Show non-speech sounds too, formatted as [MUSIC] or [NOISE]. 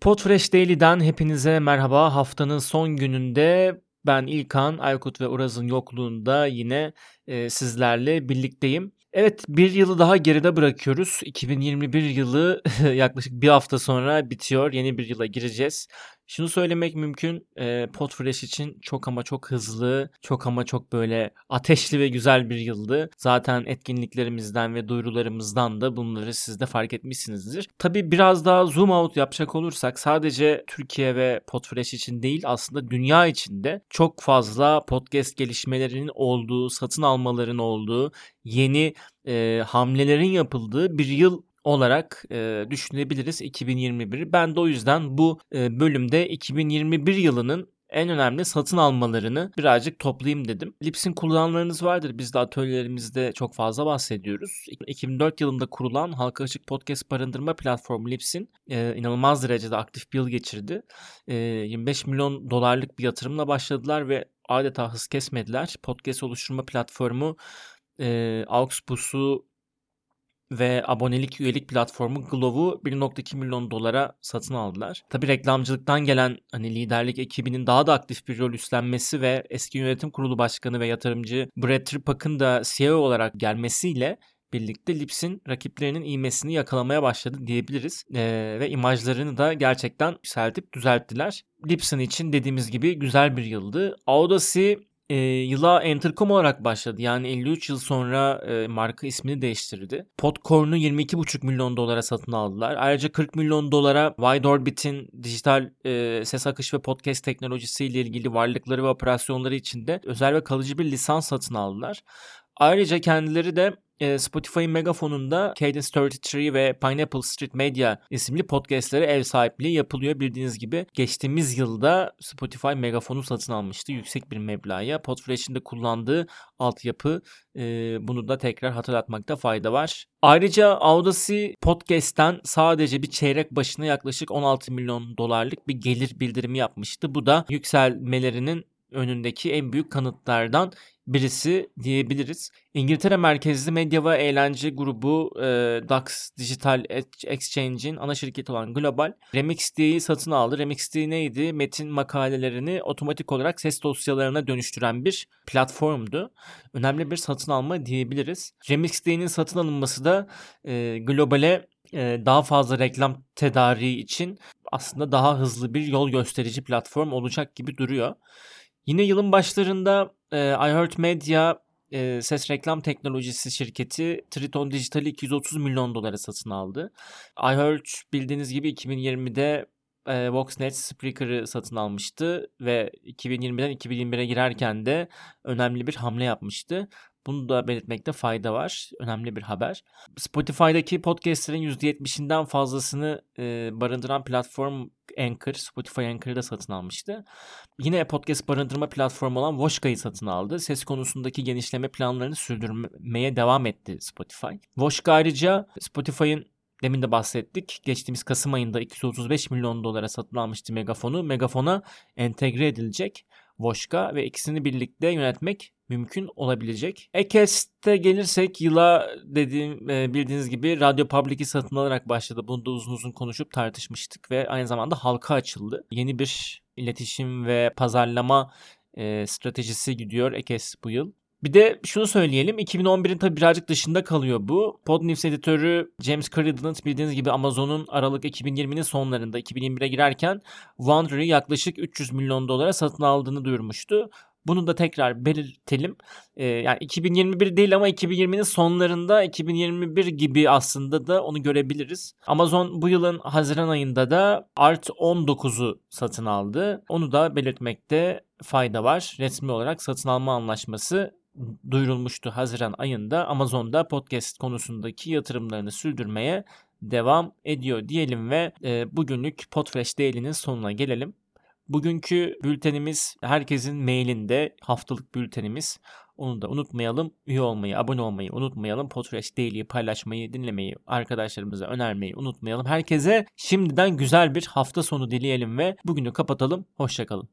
Podfresh Daily'den hepinize merhaba. Haftanın son gününde ben İlkan, Aykut ve Uraz'ın yokluğunda yine e, sizlerle birlikteyim. Evet bir yılı daha geride bırakıyoruz. 2021 yılı [LAUGHS] yaklaşık bir hafta sonra bitiyor. Yeni bir yıla gireceğiz. Şunu söylemek mümkün. E, Podfresh için çok ama çok hızlı, çok ama çok böyle ateşli ve güzel bir yıldı. Zaten etkinliklerimizden ve duyurularımızdan da bunları siz de fark etmişsinizdir. Tabii biraz daha zoom out yapacak olursak sadece Türkiye ve Podfresh için değil aslında dünya içinde çok fazla podcast gelişmelerinin olduğu, satın almaların olduğu, yeni e, hamlelerin yapıldığı bir yıl olarak e, düşünebiliriz 2021'i. Ben de o yüzden bu e, bölümde 2021 yılının en önemli satın almalarını birazcık toplayayım dedim. Lips'in kullananlarınız vardır. Biz de atölyelerimizde çok fazla bahsediyoruz. 2004 yılında kurulan halka açık podcast barındırma platformu Lips'in e, inanılmaz derecede aktif bir yıl geçirdi. E, 25 milyon dolarlık bir yatırımla başladılar ve adeta hız kesmediler. Podcast oluşturma platformu e, Augsburg'u ve abonelik üyelik platformu Glow'u 1.2 milyon dolara satın aldılar. Tabi reklamcılıktan gelen hani liderlik ekibinin daha da aktif bir rol üstlenmesi ve eski yönetim kurulu başkanı ve yatırımcı Brad Tripak'ın da CEO olarak gelmesiyle birlikte Lips'in rakiplerinin iğmesini yakalamaya başladı diyebiliriz. Ee, ve imajlarını da gerçekten yükseltip düzelttiler. Lips'in için dediğimiz gibi güzel bir yıldı. Audacy e, yıla Entercom olarak başladı. Yani 53 yıl sonra e, marka ismini değiştirdi. Podcorn'u 22,5 milyon dolara satın aldılar. Ayrıca 40 milyon dolara Wide Orbit'in dijital e, ses akış ve podcast teknolojisiyle ilgili varlıkları ve operasyonları içinde özel ve kalıcı bir lisans satın aldılar. Ayrıca kendileri de Spotify'ın megafonunda Cadence 33 ve Pineapple Street Media isimli podcastlere ev sahipliği yapılıyor. Bildiğiniz gibi geçtiğimiz yılda Spotify megafonu satın almıştı yüksek bir meblağa. Podfresh'in de kullandığı altyapı e, bunu da tekrar hatırlatmakta fayda var. Ayrıca Audacy Podcast'ten sadece bir çeyrek başına yaklaşık 16 milyon dolarlık bir gelir bildirimi yapmıştı. Bu da yükselmelerinin önündeki en büyük kanıtlardan birisi diyebiliriz. İngiltere merkezli medya ve eğlence grubu e, DAX Digital Exchange'in ana şirketi olan Global RemixD'yi satın aldı. RemixD neydi? Metin makalelerini otomatik olarak ses dosyalarına dönüştüren bir platformdu. Önemli bir satın alma diyebiliriz. RemixD'nin satın alınması da e, Global'e e, daha fazla reklam tedariği için aslında daha hızlı bir yol gösterici platform olacak gibi duruyor. Yine yılın başlarında e, iHeartMedia e, ses reklam teknolojisi şirketi Triton Digital'i 230 milyon dolara satın aldı. iHeart bildiğiniz gibi 2020'de e, Voxnet Spreaker'ı satın almıştı ve 2020'den 2021'e girerken de önemli bir hamle yapmıştı. Bunu da belirtmekte fayda var. Önemli bir haber. Spotify'daki podcastlerin %70'inden fazlasını e, barındıran platform Anchor, Spotify Anchor'ı da satın almıştı. Yine podcast barındırma platformu olan Voshka'yı satın aldı. Ses konusundaki genişleme planlarını sürdürmeye devam etti Spotify. Voshka ayrıca Spotify'ın Demin de bahsettik. Geçtiğimiz Kasım ayında 235 milyon dolara satın almıştı Megafon'u. Megafon'a entegre edilecek Voshka ve ikisini birlikte yönetmek mümkün olabilecek. Ekest'e gelirsek yıla dediğim e, bildiğiniz gibi Radyo Public'i satın alarak başladı. Bunu da uzun uzun konuşup tartışmıştık ve aynı zamanda halka açıldı. Yeni bir iletişim ve pazarlama e, stratejisi gidiyor Ekes bu yıl. Bir de şunu söyleyelim 2011'in tabi birazcık dışında kalıyor bu. Podnews editörü James Carradine bildiğiniz gibi Amazon'un Aralık 2020'nin sonlarında 2021'e girerken Wander'ı yaklaşık 300 milyon dolara satın aldığını duyurmuştu. Bunu da tekrar belirtelim. Ee, yani 2021 değil ama 2020'nin sonlarında 2021 gibi aslında da onu görebiliriz. Amazon bu yılın Haziran ayında da Art 19'u satın aldı. Onu da belirtmekte fayda var. Resmi olarak satın alma anlaşması duyurulmuştu Haziran ayında. Amazon'da podcast konusundaki yatırımlarını sürdürmeye devam ediyor diyelim ve e, bugünlük Podfresh Daily'nin sonuna gelelim. Bugünkü bültenimiz herkesin mailinde haftalık bültenimiz. Onu da unutmayalım. Üye olmayı, abone olmayı unutmayalım. Podcast Daily'yi paylaşmayı, dinlemeyi, arkadaşlarımıza önermeyi unutmayalım. Herkese şimdiden güzel bir hafta sonu dileyelim ve bugünü kapatalım. Hoşçakalın.